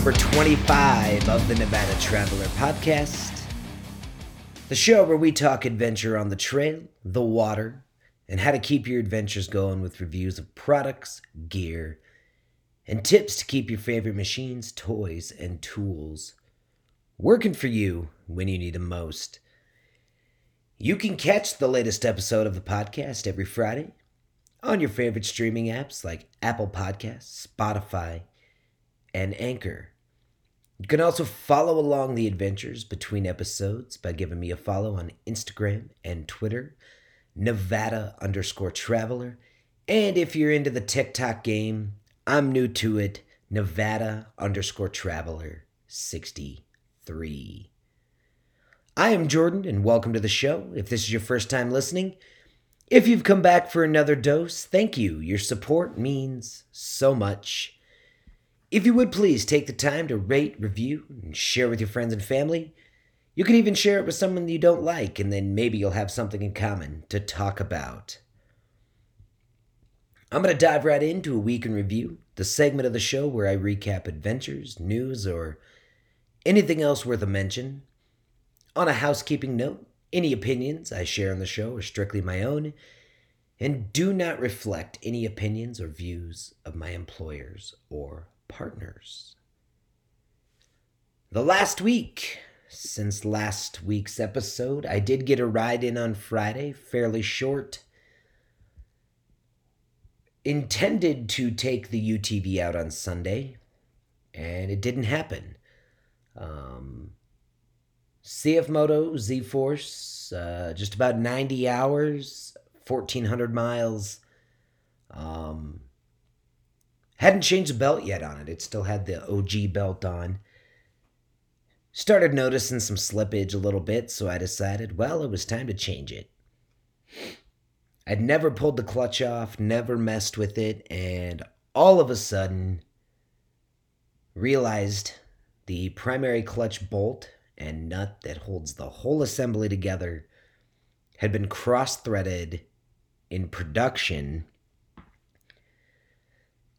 number 25 of the Nevada Traveler Podcast, the show where we talk adventure on the trail, the water, and how to keep your adventures going with reviews of products, gear, and tips to keep your favorite machines, toys, and tools working for you when you need them most. You can catch the latest episode of the podcast every Friday on your favorite streaming apps like Apple Podcasts, Spotify, and Anchor. You can also follow along the adventures between episodes by giving me a follow on Instagram and Twitter, Nevada underscore traveler. And if you're into the TikTok game, I'm new to it, Nevada underscore traveler 63. I am Jordan, and welcome to the show. If this is your first time listening, if you've come back for another dose, thank you. Your support means so much. If you would please take the time to rate, review, and share with your friends and family. You can even share it with someone you don't like, and then maybe you'll have something in common to talk about. I'm going to dive right into a week in review, the segment of the show where I recap adventures, news, or anything else worth a mention. On a housekeeping note, any opinions I share on the show are strictly my own and do not reflect any opinions or views of my employers or partners. The last week, since last week's episode, I did get a ride in on Friday, fairly short. Intended to take the UTV out on Sunday, and it didn't happen. Um, CF Moto Z Force, uh, just about 90 hours, 1,400 miles. Um, hadn't changed the belt yet on it. It still had the OG belt on. Started noticing some slippage a little bit, so I decided, well, it was time to change it. I'd never pulled the clutch off, never messed with it, and all of a sudden realized the primary clutch bolt and nut that holds the whole assembly together had been cross threaded in production.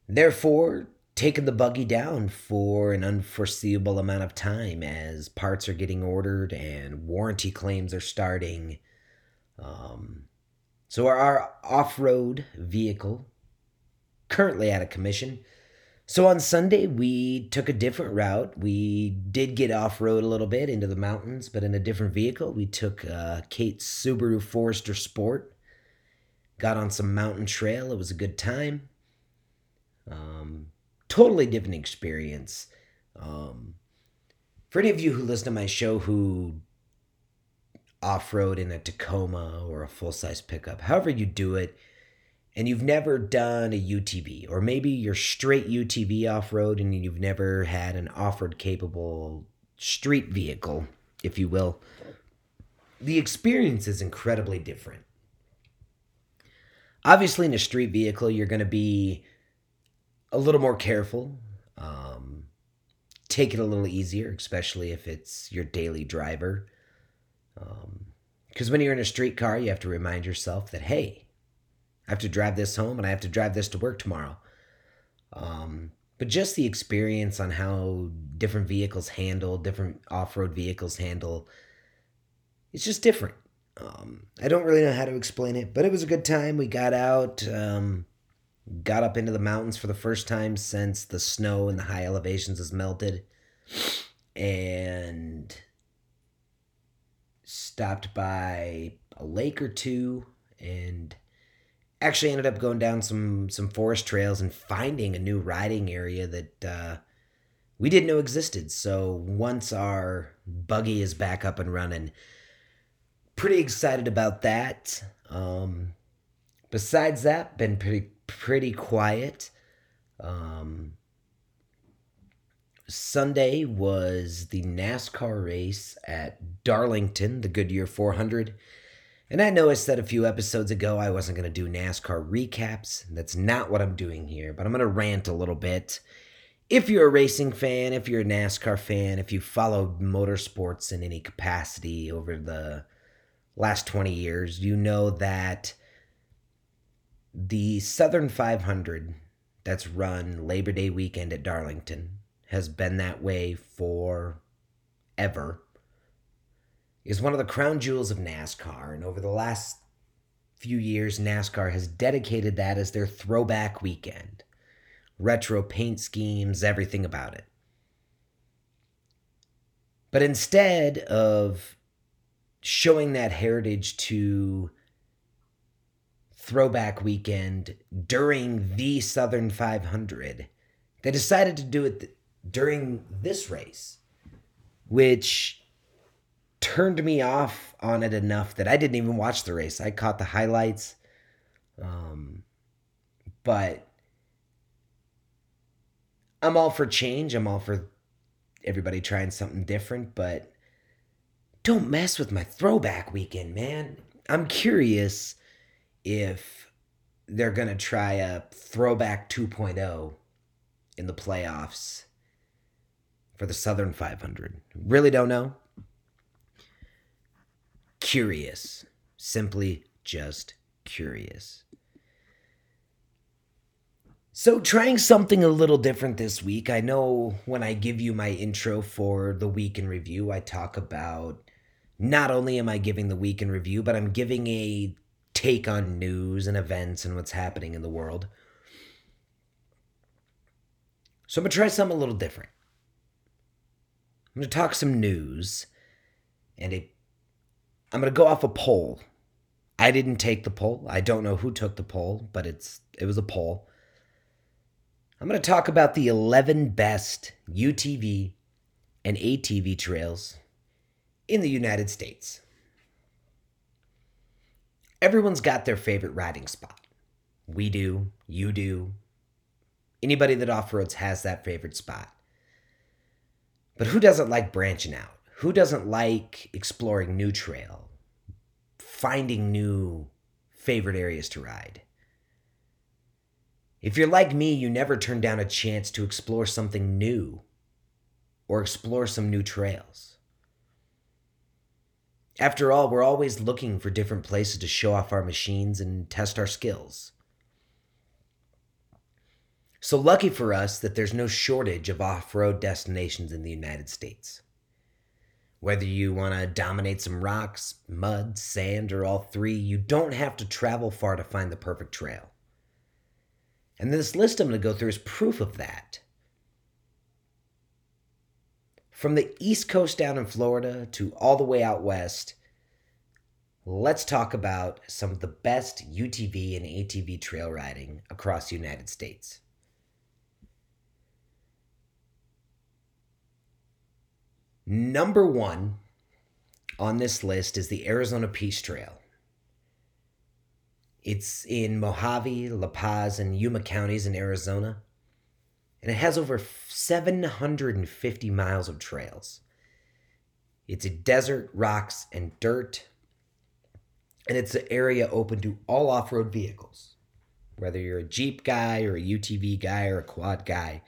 Therefore, taking the buggy down for an unforeseeable amount of time as parts are getting ordered and warranty claims are starting. Um, so, our, off road vehicle, currently out of commission, so on Sunday, we took a different route. We did get off road a little bit into the mountains, but in a different vehicle. We took uh, Kate's Subaru Forester Sport, got on some mountain trail. It was a good time. Totally different experience. Um, for any of you who listen to my show who off road in a Tacoma or a full size pickup, however you do it, and you've never done a UTV, or maybe you're straight UTV off road and you've never had an off road capable street vehicle, if you will, the experience is incredibly different. Obviously, in a street vehicle, you're going to be a little more careful, um, take it a little easier, especially if it's your daily driver. Because um, when you're in a street car, you have to remind yourself that, hey, I have to drive this home and I have to drive this to work tomorrow. Um, but just the experience on how different vehicles handle, different off road vehicles handle, it's just different. Um, I don't really know how to explain it, but it was a good time. We got out, um, got up into the mountains for the first time since the snow in the high elevations has melted, and stopped by a lake or two and actually ended up going down some some forest trails and finding a new riding area that uh, we didn't know existed. So once our buggy is back up and running, pretty excited about that. Um, besides that, been pretty pretty quiet. Um, Sunday was the NASCAR race at Darlington, the Goodyear 400. And I I said a few episodes ago I wasn't going to do NASCAR recaps. That's not what I'm doing here, but I'm going to rant a little bit. If you're a racing fan, if you're a NASCAR fan, if you followed motorsports in any capacity over the last 20 years, you know that the Southern 500 that's run Labor Day weekend at Darlington has been that way for ever is one of the crown jewels of NASCAR and over the last few years NASCAR has dedicated that as their throwback weekend. Retro paint schemes everything about it. But instead of showing that heritage to throwback weekend during the Southern 500, they decided to do it during this race, which turned me off on it enough that I didn't even watch the race. I caught the highlights. Um, but I'm all for change. I'm all for everybody trying something different, but don't mess with my throwback weekend, man. I'm curious if they're going to try a throwback 2.0 in the playoffs for the Southern 500. Really don't know. Curious. Simply just curious. So, trying something a little different this week. I know when I give you my intro for the week in review, I talk about not only am I giving the week in review, but I'm giving a take on news and events and what's happening in the world. So, I'm going to try something a little different. I'm going to talk some news, and I'm going to go off a poll. I didn't take the poll. I don't know who took the poll, but it's it was a poll. I'm going to talk about the 11 best UTV and ATV trails in the United States. Everyone's got their favorite riding spot. We do, you do. Anybody that off roads has that favorite spot. But who doesn't like branching out? Who doesn't like exploring new trail, finding new favorite areas to ride? If you're like me, you never turn down a chance to explore something new or explore some new trails. After all, we're always looking for different places to show off our machines and test our skills. So lucky for us that there's no shortage of off road destinations in the United States. Whether you want to dominate some rocks, mud, sand, or all three, you don't have to travel far to find the perfect trail. And this list I'm going to go through is proof of that. From the East Coast down in Florida to all the way out west, let's talk about some of the best UTV and ATV trail riding across the United States. Number one on this list is the Arizona Peace Trail. It's in Mojave, La Paz, and Yuma counties in Arizona. And it has over 750 miles of trails. It's a desert, rocks, and dirt. And it's an area open to all off road vehicles, whether you're a Jeep guy or a UTV guy or a quad guy.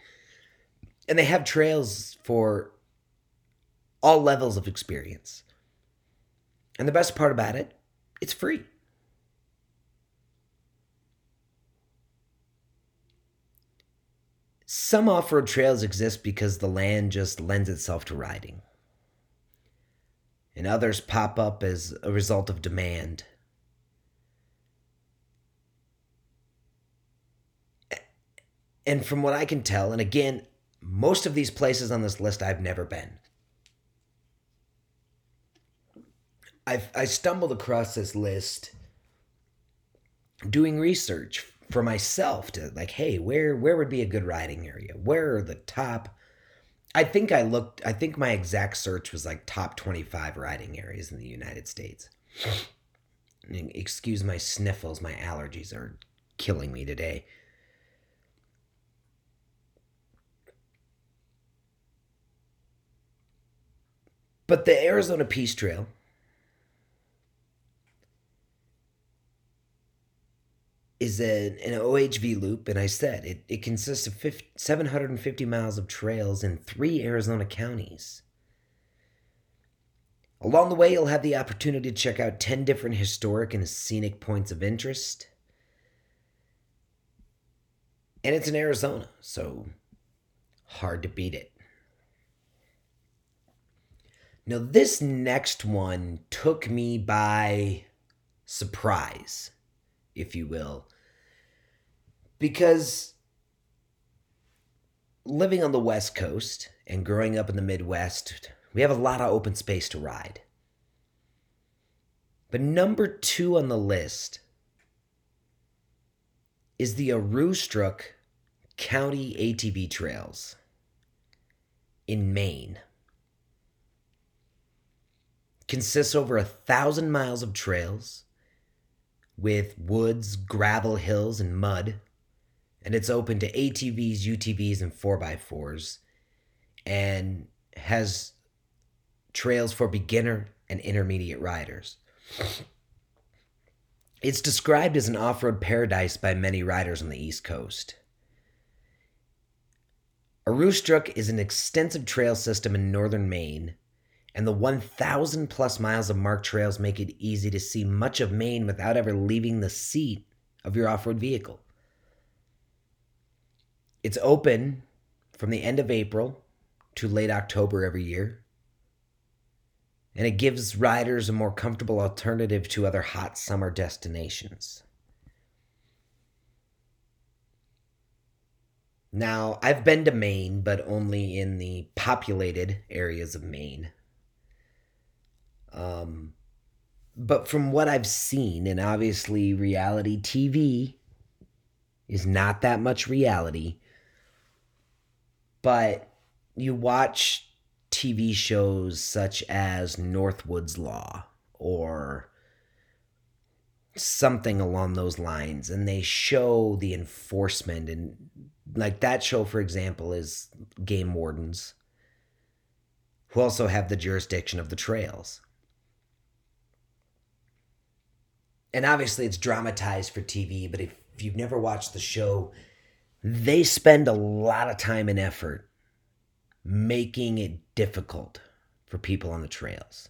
And they have trails for all levels of experience. And the best part about it, it's free. Some off road trails exist because the land just lends itself to riding, and others pop up as a result of demand. And from what I can tell, and again, most of these places on this list I've never been. I've, I stumbled across this list doing research for myself to like, hey, where where would be a good riding area? Where are the top? I think I looked. I think my exact search was like top twenty five riding areas in the United States. Excuse my sniffles. My allergies are killing me today. But the Arizona Peace Trail is an, an OHV loop, and I said it, it consists of 50, 750 miles of trails in three Arizona counties. Along the way, you'll have the opportunity to check out 10 different historic and scenic points of interest. And it's in Arizona, so hard to beat it. Now, this next one took me by surprise, if you will, because living on the West Coast and growing up in the Midwest, we have a lot of open space to ride. But number two on the list is the Aroostook County ATV Trails in Maine consists over a thousand miles of trails with woods, gravel hills, and mud. And it's open to ATVs, UTVs, and 4x4s. And has trails for beginner and intermediate riders. It's described as an off road paradise by many riders on the East Coast. Aroostook is an extensive trail system in northern Maine and the 1,000 plus miles of marked trails make it easy to see much of Maine without ever leaving the seat of your off road vehicle. It's open from the end of April to late October every year, and it gives riders a more comfortable alternative to other hot summer destinations. Now, I've been to Maine, but only in the populated areas of Maine. Um, but from what I've seen, and obviously reality TV is not that much reality, but you watch TV shows such as North Woods Law or something along those lines, and they show the enforcement. And like that show, for example, is Game Wardens, who also have the jurisdiction of the trails. and obviously it's dramatized for TV, but if, if you've never watched the show, they spend a lot of time and effort making it difficult for people on the trails.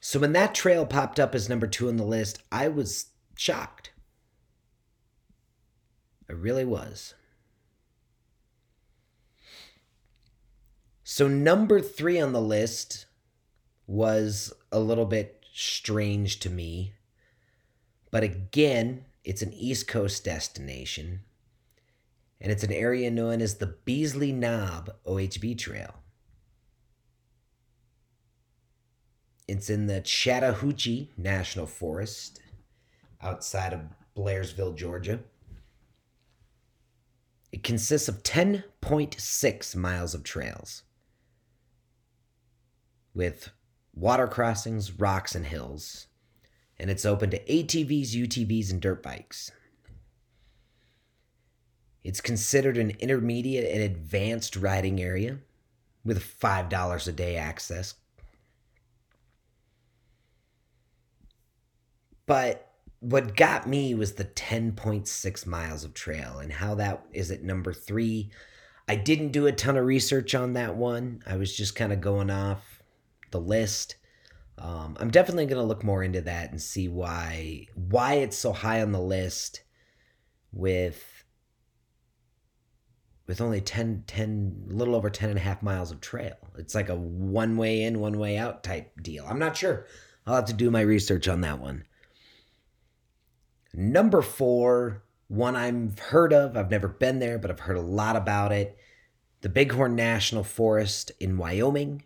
So when that trail popped up as number two on the list, I was shocked. I really was. So number three on the list was a little bit strange to me. But again, it's an East Coast destination, and it's an area known as the Beasley Knob OHV Trail. It's in the Chattahoochee National Forest outside of Blairsville, Georgia. It consists of 10.6 miles of trails with water crossings, rocks, and hills. And it's open to ATVs, UTVs, and dirt bikes. It's considered an intermediate and advanced riding area with $5 a day access. But what got me was the 10.6 miles of trail and how that is at number three. I didn't do a ton of research on that one. I was just kind of going off the list. Um, I'm definitely going to look more into that and see why why it's so high on the list with with only 10 10 little over 10 and a half miles of trail. It's like a one way in one way out type deal. I'm not sure. I'll have to do my research on that one. Number four one i've heard of i've never been there but i've heard a lot about it. The bighorn national forest in wyoming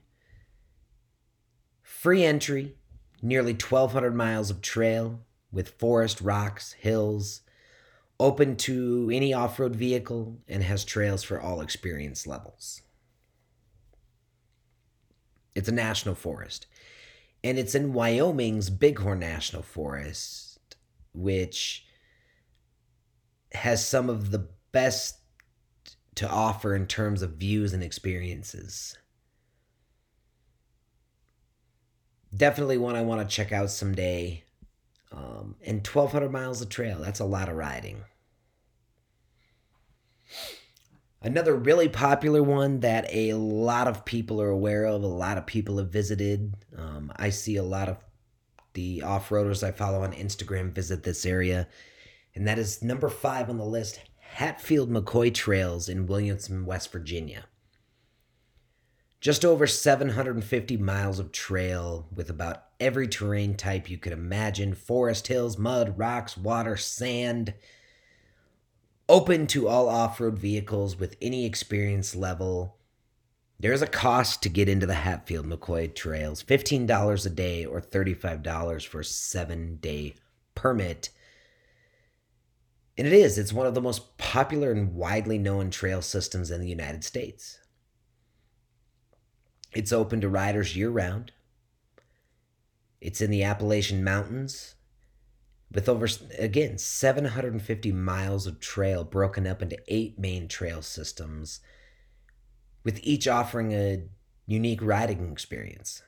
Free entry, nearly 1,200 miles of trail with forest, rocks, hills, open to any off road vehicle, and has trails for all experience levels. It's a national forest. And it's in Wyoming's Bighorn National Forest, which has some of the best to offer in terms of views and experiences. Definitely one I want to check out someday. Um, and 1,200 miles of trail, that's a lot of riding. Another really popular one that a lot of people are aware of, a lot of people have visited. Um, I see a lot of the off roaders I follow on Instagram visit this area, And that is number five on the list Hatfield McCoy Trails in Williamson, West Virginia. Just over 750 miles of trail with about every terrain type you could imagine forest, hills, mud, rocks, water, sand. Open to all off road vehicles with any experience level. There is a cost to get into the Hatfield McCoy trails $15 a day or $35 for a seven day permit. And it is, it's one of the most popular and widely known trail systems in the United States. It's open to riders year round. It's in the Appalachian Mountains with over, again, 750 miles of trail broken up into eight main trail systems, with each offering a unique riding experience.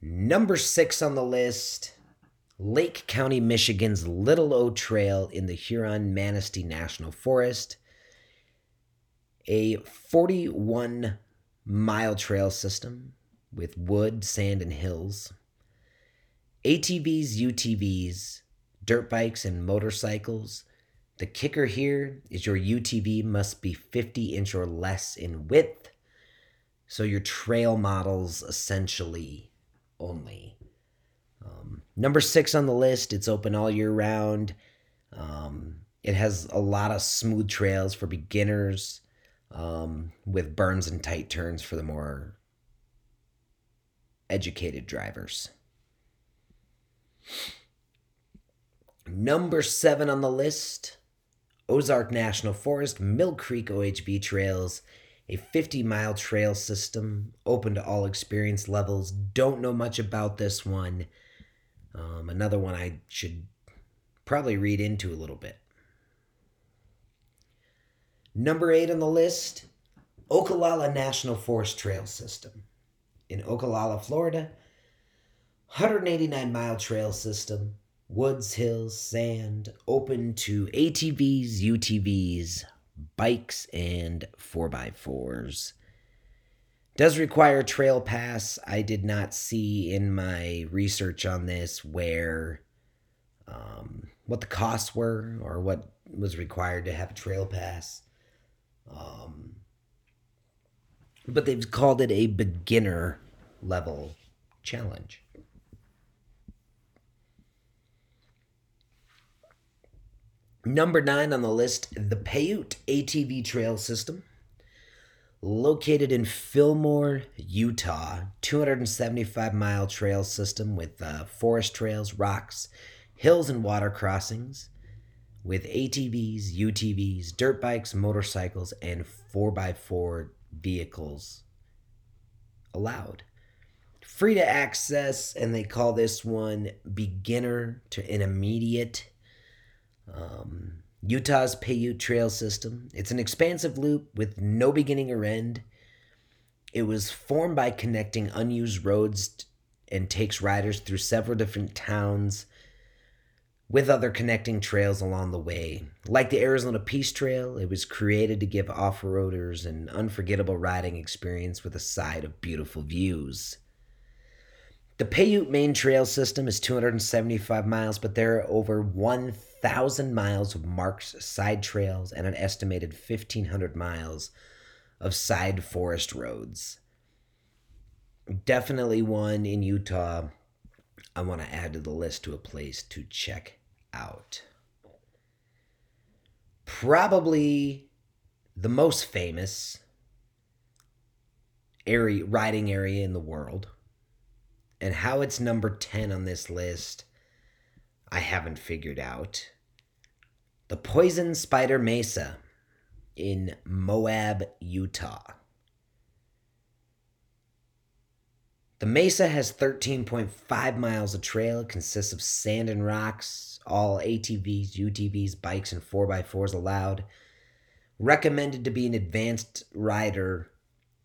Number six on the list Lake County, Michigan's Little O Trail in the Huron Manistee National Forest a 41 mile trail system with wood, sand, and hills. ATVs, UTVs, dirt bikes, and motorcycles. The kicker here is your UTV must be 50 inch or less in width. So your trail models essentially only. Um, number six on the list, it's open all year round. Um, it has a lot of smooth trails for beginners um, with burns and tight turns for the more educated drivers. Number seven on the list Ozark National Forest, Mill Creek OHV Trails, a 50 mile trail system open to all experience levels. Don't know much about this one. Um, another one I should probably read into a little bit. Number eight on the list Okalala National Forest Trail System. In Okalala, Florida, 189 mile trail system, woods, hills, sand, open to ATVs, UTVs, bikes, and 4x4s. Does require trail pass. I did not see in my research on this where um, what the costs were or what was required to have a trail pass. Um, but they've called it a beginner level challenge. Number nine on the list, the Paiute ATV Trail System. Located in Fillmore, Utah, 275 mile trail system with uh, forest trails, rocks, hills, and water crossings with ATVs, UTVs, dirt bikes, motorcycles, and 4x4 vehicles allowed. Free to access, and they call this one beginner to intermediate. Um, Utah's Paiute Trail System. It's an expansive loop with no beginning or end. It was formed by connecting unused roads and takes riders through several different towns with other connecting trails along the way. Like the Arizona Peace Trail, it was created to give off roaders an unforgettable riding experience with a side of beautiful views. The Paiute Main Trail system is 275 miles, but there are over 1,000 miles of marked side trails and an estimated 1,500 miles of side forest roads. Definitely one in Utah I want to add to the list to a place to check out. Probably the most famous area riding area in the world. And how it's number 10 on this list, I haven't figured out. The Poison Spider Mesa in Moab, Utah. The mesa has 13.5 miles of trail. Consists of sand and rocks, all ATVs, UTVs, bikes, and 4x4s allowed. Recommended to be an advanced rider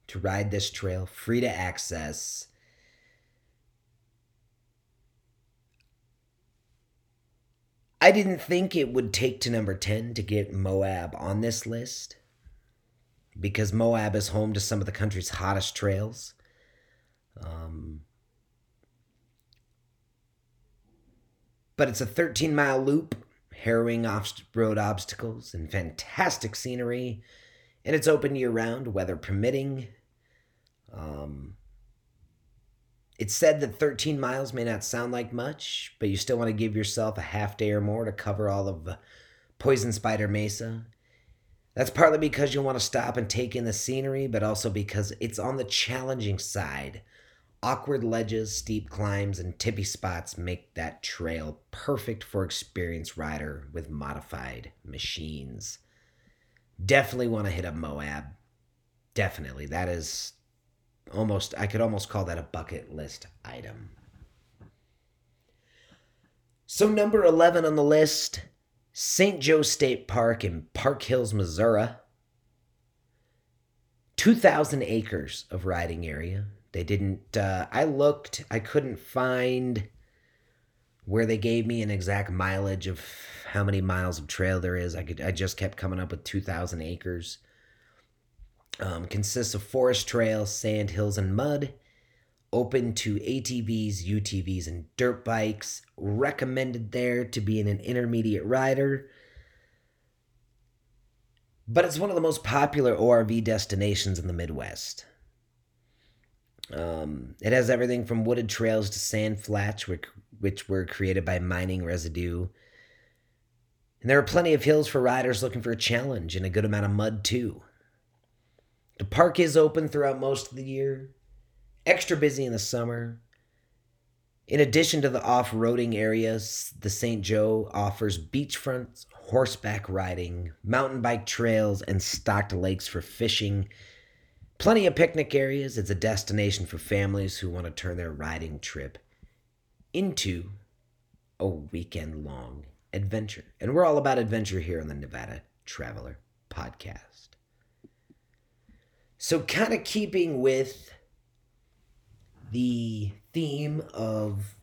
to ride this trail, free to access. I didn't think it would take to number 10 to get Moab on this list because Moab is home to some of the country's hottest trails. Um, But it's a 13 mile loop, harrowing off road obstacles, and fantastic scenery. And it's open year round, weather permitting. Um, it's said that 13 miles may not sound like much, but you still want to give yourself a half day or more to cover all of Poison Spider Mesa. That's partly because you want to stop and take in the scenery, but also because it's on the challenging side. Awkward ledges, steep climbs, and tippy spots make that trail perfect for experienced rider with modified machines. Definitely want to hit up Moab. Definitely. That is almost I could almost call that a bucket list item. So number 11 on the list, St. Joe State Park in Park Hills, Missouri. 2,000 acres of riding area. They didn't, uh, I looked, I couldn't find where they gave me an exact mileage of how many miles of trail there is. I could, I just kept coming up with 2,000 acres. Um, consists of forest trails, sand hills, and mud. Open to ATVs, UTVs, and dirt bikes. Recommended there to be an intermediate rider. But it's one of the most popular ORV destinations in the Midwest. Um, it has everything from wooded trails to sand flats, which, which were created by mining residue. And there are plenty of hills for riders looking for a challenge and a good amount of mud, too. The park is open throughout most of the year, extra busy in the summer. In addition to the off roading areas, the St. Joe offers beachfronts, horseback riding, mountain bike trails, and stocked lakes for fishing. Plenty of picnic areas. It's a destination for families who want to turn their riding trip into a weekend long adventure. And we're all about adventure here on the Nevada Traveler Podcast. So, kind of keeping with the theme of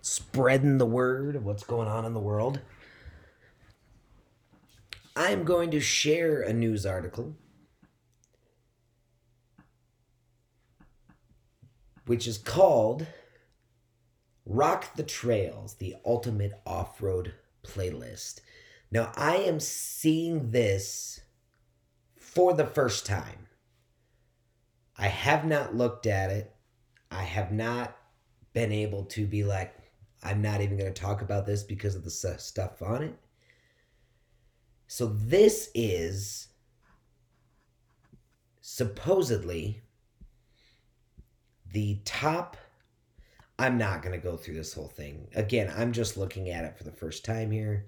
spreading the word of what's going on in the world, I'm going to share a news article which is called Rock the Trails, the Ultimate Off Road Playlist. Now, I am seeing this for the first time. I have not looked at it. I have not been able to be like, I'm not even going to talk about this because of the stuff on it. So, this is supposedly the top. I'm not going to go through this whole thing. Again, I'm just looking at it for the first time here.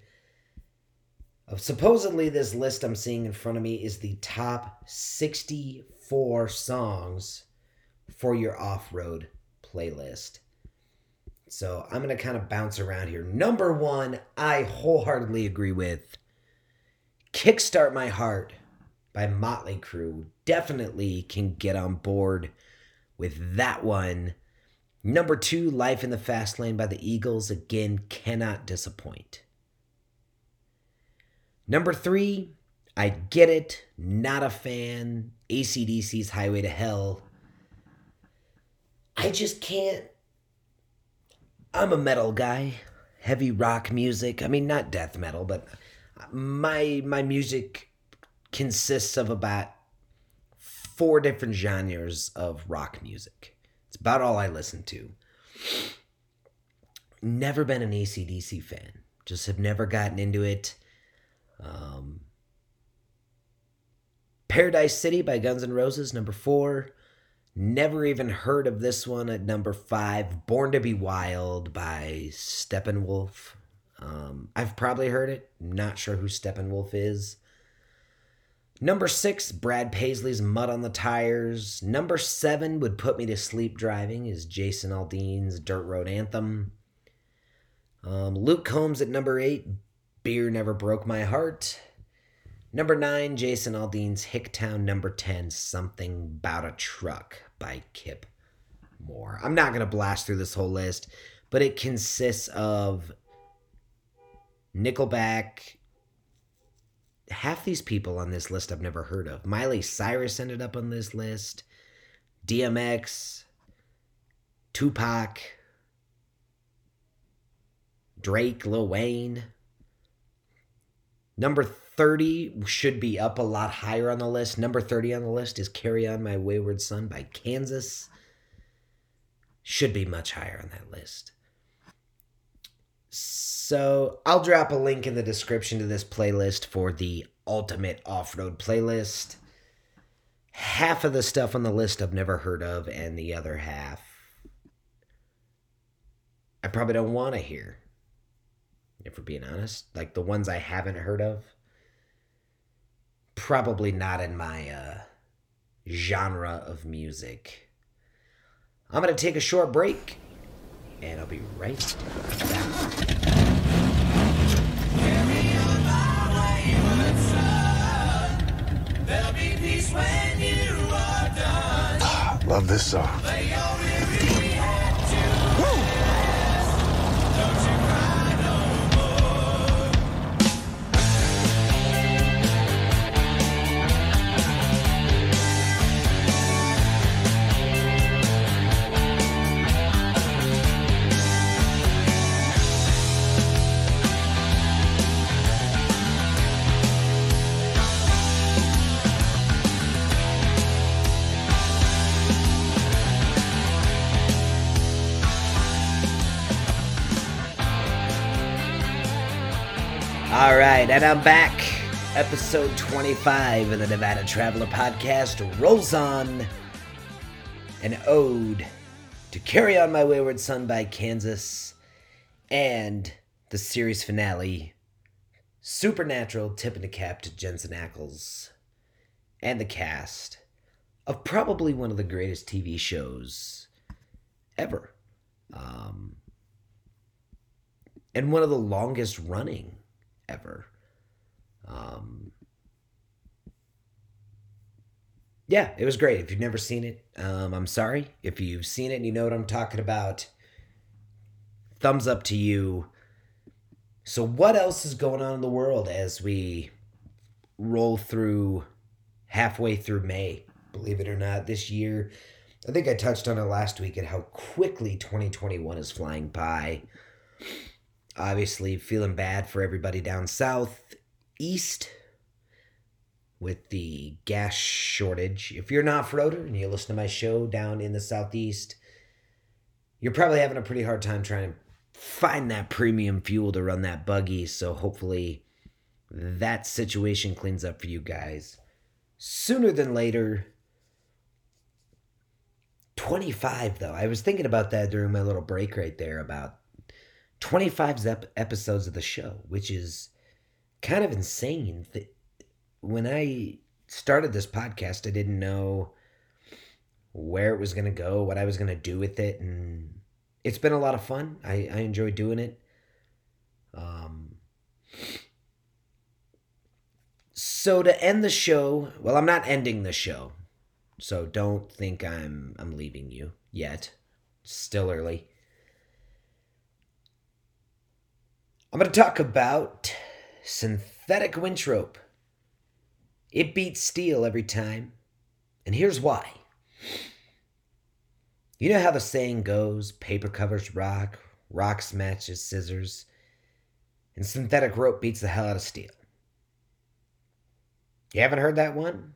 Uh, supposedly, this list I'm seeing in front of me is the top 64 songs for your off road playlist. So I'm going to kind of bounce around here. Number one, I wholeheartedly agree with Kickstart My Heart by Motley Crue. Definitely can get on board with that one. Number two, Life in the Fast Lane by the Eagles. Again, cannot disappoint. Number three, I get it, not a fan. ACDC's Highway to Hell. I just can't. I'm a metal guy, heavy rock music. I mean, not death metal, but my my music consists of about four different genres of rock music. It's about all I listen to. Never been an ACDC fan. Just have never gotten into it. Um, Paradise City by Guns N' Roses, number four. Never even heard of this one at number five. Born to Be Wild by Steppenwolf. Um, I've probably heard it. Not sure who Steppenwolf is. Number six, Brad Paisley's Mud on the Tires. Number seven would put me to sleep driving is Jason Aldean's Dirt Road Anthem. Um, Luke Combs at number eight, Beer Never Broke My Heart. Number nine, Jason Aldean's Hicktown. Number 10, Something About a Truck by Kip Moore. I'm not going to blast through this whole list, but it consists of Nickelback. Half these people on this list I've never heard of. Miley Cyrus ended up on this list. DMX, Tupac, Drake, Lil Wayne. Number 30 should be up a lot higher on the list. Number 30 on the list is Carry On My Wayward Son by Kansas. Should be much higher on that list. So I'll drop a link in the description to this playlist for the ultimate off road playlist. Half of the stuff on the list I've never heard of, and the other half I probably don't want to hear. If we're being honest, like the ones I haven't heard of, probably not in my uh, genre of music. I'm going to take a short break and I'll be right back. Love this song. Right, and I'm back. Episode 25 of the Nevada Traveler Podcast rolls on an ode to Carry On My Wayward Son by Kansas and the series finale, Supernatural, tipping the cap to Jensen Ackles and the cast of probably one of the greatest TV shows ever. Um, and one of the longest running ever. Um, yeah, it was great. If you've never seen it, um, I'm sorry. If you've seen it and you know what I'm talking about, thumbs up to you. So, what else is going on in the world as we roll through halfway through May? Believe it or not, this year, I think I touched on it last week at how quickly 2021 is flying by obviously feeling bad for everybody down south east with the gas shortage. If you're not froder and you listen to my show down in the southeast you're probably having a pretty hard time trying to find that premium fuel to run that buggy. So hopefully that situation cleans up for you guys. Sooner than later 25 though. I was thinking about that during my little break right there about 25 ep- episodes of the show, which is kind of insane. When I started this podcast, I didn't know where it was going to go, what I was going to do with it, and it's been a lot of fun. I, I enjoy doing it. Um, so to end the show, well, I'm not ending the show, so don't think I'm I'm leaving you yet. still early. I'm going to talk about synthetic winch rope. It beats steel every time, and here's why. You know how the saying goes paper covers rock, rock smashes scissors, and synthetic rope beats the hell out of steel. You haven't heard that one?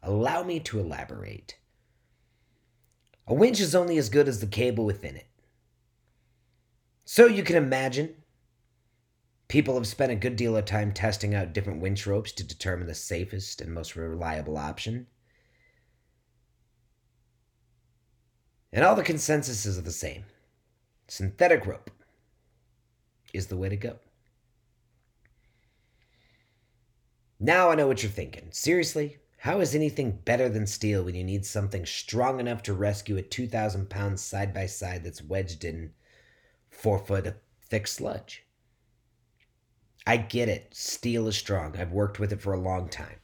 Allow me to elaborate. A winch is only as good as the cable within it. So you can imagine People have spent a good deal of time testing out different winch ropes to determine the safest and most reliable option. And all the consensuses are the same synthetic rope is the way to go. Now I know what you're thinking. Seriously, how is anything better than steel when you need something strong enough to rescue a 2,000 pound side by side that's wedged in four foot thick sludge? I get it. Steel is strong. I've worked with it for a long time.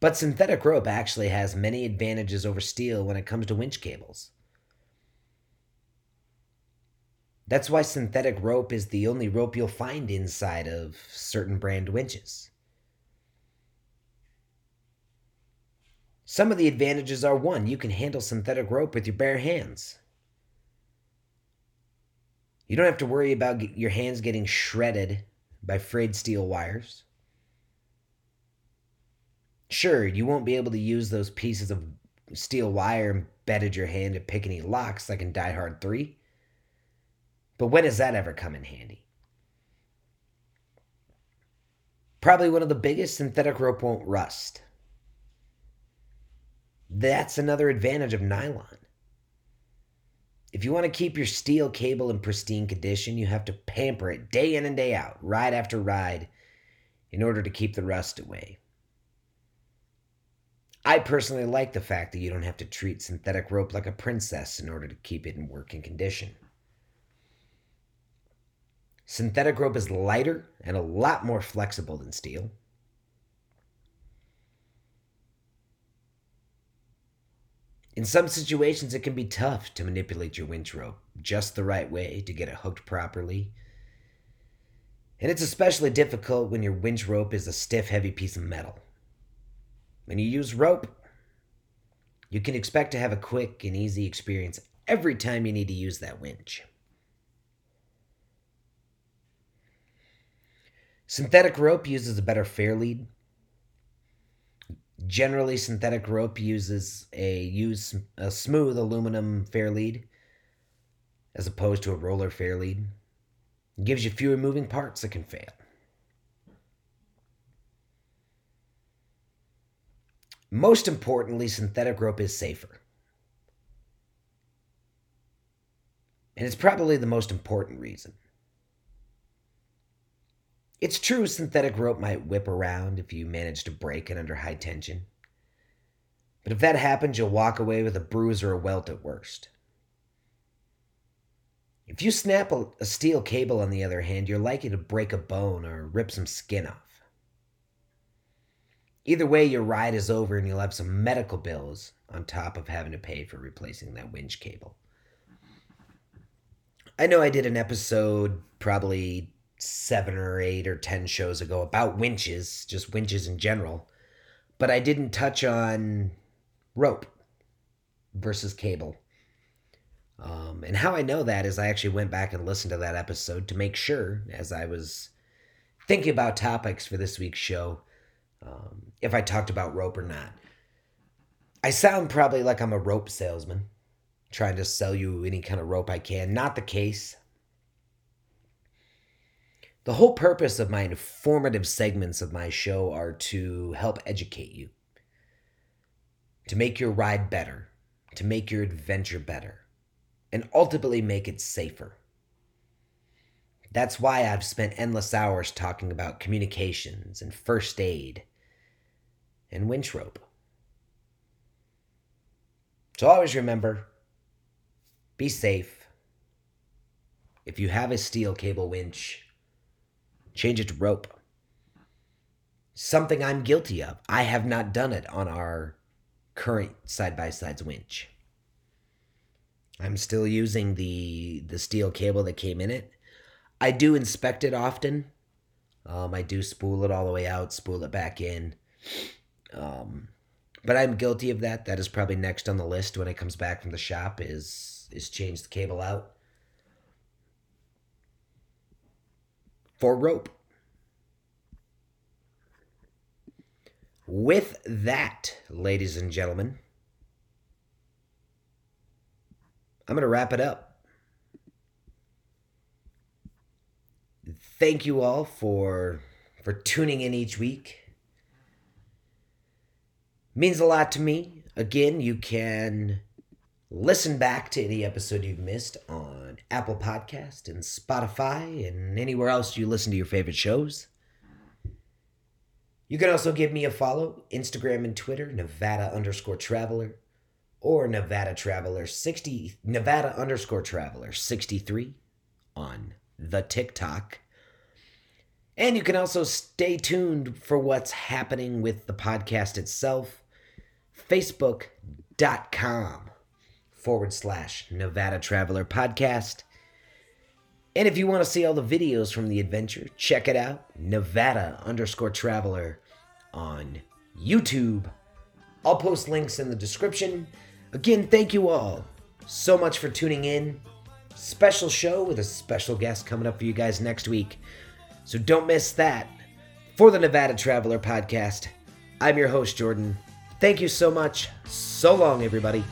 But synthetic rope actually has many advantages over steel when it comes to winch cables. That's why synthetic rope is the only rope you'll find inside of certain brand winches. Some of the advantages are one, you can handle synthetic rope with your bare hands. You don't have to worry about your hands getting shredded by frayed steel wires. Sure, you won't be able to use those pieces of steel wire embedded your hand to pick any locks like in Die Hard 3. But when does that ever come in handy? Probably one of the biggest synthetic rope won't rust. That's another advantage of nylon. If you want to keep your steel cable in pristine condition, you have to pamper it day in and day out, ride after ride, in order to keep the rust away. I personally like the fact that you don't have to treat synthetic rope like a princess in order to keep it in working condition. Synthetic rope is lighter and a lot more flexible than steel. In some situations, it can be tough to manipulate your winch rope just the right way to get it hooked properly. And it's especially difficult when your winch rope is a stiff, heavy piece of metal. When you use rope, you can expect to have a quick and easy experience every time you need to use that winch. Synthetic rope uses a better fair lead. Generally, synthetic rope uses a use a smooth aluminum fair lead as opposed to a roller fair lead. It gives you fewer moving parts that can fail. Most importantly, synthetic rope is safer. And it's probably the most important reason. It's true synthetic rope might whip around if you manage to break it under high tension. But if that happens, you'll walk away with a bruise or a welt at worst. If you snap a, steel cable, on the other hand, you're likely to break a bone or rip some skin off. Either way, your ride is over and you'll have some medical bills on top of having to pay for replacing that winch cable. I know I did an episode probably seven or eight or ten shows ago about winches, just winches in general. But I didn't touch on rope versus cable. Um, and how I know that is I actually went back and listened to that episode to make sure, as I was thinking about topics for this week's show, um, if I talked about rope or not. I sound probably like I'm a rope salesman, trying to sell you any kind of rope I can. Not the case. The whole purpose of my informative segments of my show are to help educate you, to make your ride better, to make your adventure better, and ultimately make it safer. That's why I've spent endless hours talking about communications and first aid and winch rope. So always remember be safe. If you have a steel cable winch, change it to rope. Something I'm guilty of. I have not done it on our current side by sides winch. I'm still using the the steel cable that came in it. I do inspect it often. Um, I do spool it all the way out, spool it back in. Um, but I'm guilty of that. That is probably next on the list when it comes back from the shop. Is is change the cable out. For rope. With that, ladies and gentlemen, I'm going to wrap it up. Thank you all for for tuning in each week. Means a lot to me. Again, you can Listen back to any episode you've missed on Apple Podcast and Spotify and anywhere else you listen to your favorite shows. You can also give me a follow, Instagram and Twitter, Nevada underscore traveler, or Nevada Traveler 60 Nevada underscore traveler 63 on the TikTok. And you can also stay tuned for what's happening with the podcast itself. Facebook.com forward slash Nevada Traveler Podcast. And if you want to see all the videos from the adventure, check it out Nevada underscore Traveler on YouTube. I'll post links in the description. Again, thank you all so much for tuning in. special show with a special guest coming up for you guys next week. So don't miss that. For the Nevada Traveler Podcast, I'm your host, Jordan. Thank you so much. So long, everybody.